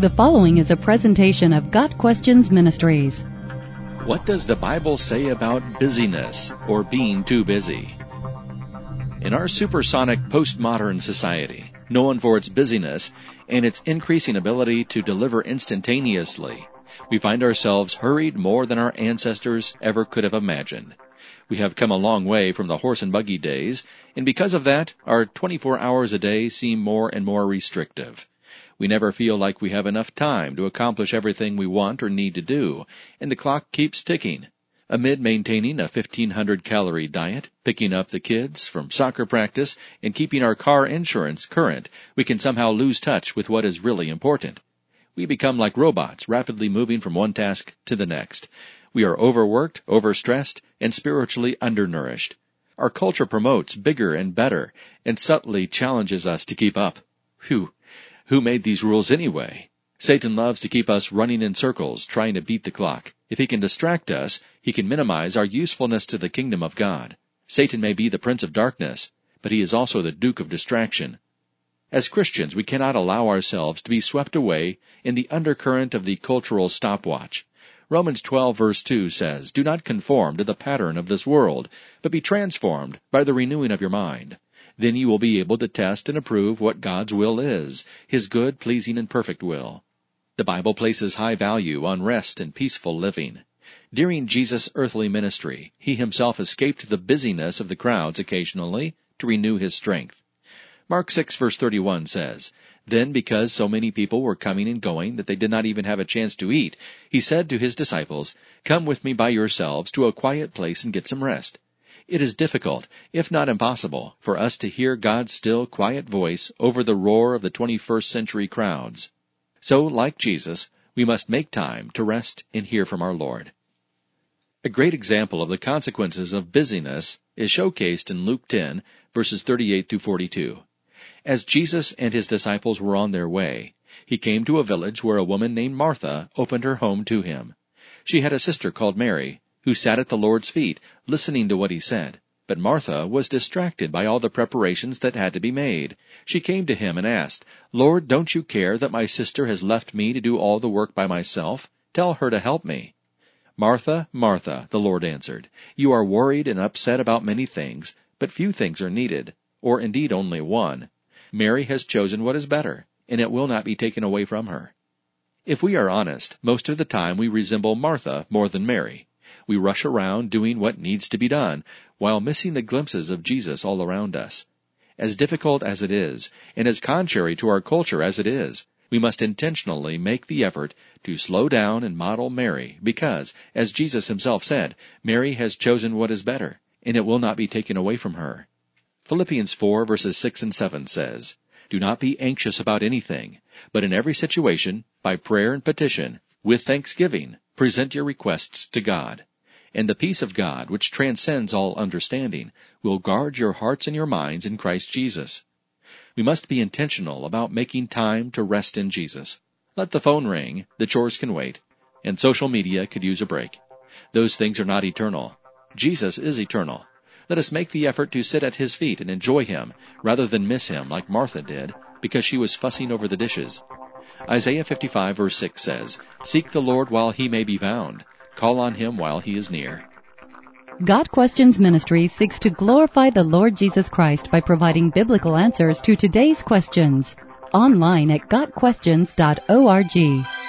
The following is a presentation of Got Questions Ministries. What does the Bible say about busyness or being too busy? In our supersonic postmodern society, known for its busyness and its increasing ability to deliver instantaneously, we find ourselves hurried more than our ancestors ever could have imagined. We have come a long way from the horse and buggy days, and because of that, our 24 hours a day seem more and more restrictive. We never feel like we have enough time to accomplish everything we want or need to do, and the clock keeps ticking. Amid maintaining a 1500 calorie diet, picking up the kids from soccer practice, and keeping our car insurance current, we can somehow lose touch with what is really important. We become like robots, rapidly moving from one task to the next. We are overworked, overstressed, and spiritually undernourished. Our culture promotes bigger and better, and subtly challenges us to keep up. Phew, who made these rules anyway? Satan loves to keep us running in circles, trying to beat the clock. If he can distract us, he can minimize our usefulness to the kingdom of God. Satan may be the prince of darkness, but he is also the duke of distraction. As Christians, we cannot allow ourselves to be swept away in the undercurrent of the cultural stopwatch. Romans 12 verse 2 says, Do not conform to the pattern of this world, but be transformed by the renewing of your mind. Then you will be able to test and approve what God's will is, His good, pleasing, and perfect will. The Bible places high value on rest and peaceful living. During Jesus' earthly ministry, He Himself escaped the busyness of the crowds occasionally to renew His strength. Mark 6 verse 31 says, Then because so many people were coming and going that they did not even have a chance to eat, He said to His disciples, Come with me by yourselves to a quiet place and get some rest. It is difficult, if not impossible, for us to hear God's still, quiet voice over the roar of the 21st century crowds. So, like Jesus, we must make time to rest and hear from our Lord. A great example of the consequences of busyness is showcased in Luke 10, verses 38 through 42. As Jesus and his disciples were on their way, he came to a village where a woman named Martha opened her home to him. She had a sister called Mary, who sat at the Lord's feet, listening to what he said. But Martha was distracted by all the preparations that had to be made. She came to him and asked, Lord, don't you care that my sister has left me to do all the work by myself? Tell her to help me. Martha, Martha, the Lord answered, you are worried and upset about many things, but few things are needed, or indeed only one. Mary has chosen what is better, and it will not be taken away from her. If we are honest, most of the time we resemble Martha more than Mary. We rush around doing what needs to be done, while missing the glimpses of Jesus all around us. As difficult as it is, and as contrary to our culture as it is, we must intentionally make the effort to slow down and model Mary, because, as Jesus himself said, Mary has chosen what is better, and it will not be taken away from her. Philippians 4 verses 6 and 7 says, Do not be anxious about anything, but in every situation, by prayer and petition, with thanksgiving, present your requests to God. And the peace of God, which transcends all understanding, will guard your hearts and your minds in Christ Jesus. We must be intentional about making time to rest in Jesus. Let the phone ring, the chores can wait, and social media could use a break. Those things are not eternal. Jesus is eternal. Let us make the effort to sit at His feet and enjoy Him, rather than miss Him like Martha did, because she was fussing over the dishes. Isaiah 55 verse 6 says, Seek the Lord while he may be found. Call on him while he is near. Got Questions Ministry seeks to glorify the Lord Jesus Christ by providing biblical answers to today's questions. Online at GotQuestions.org.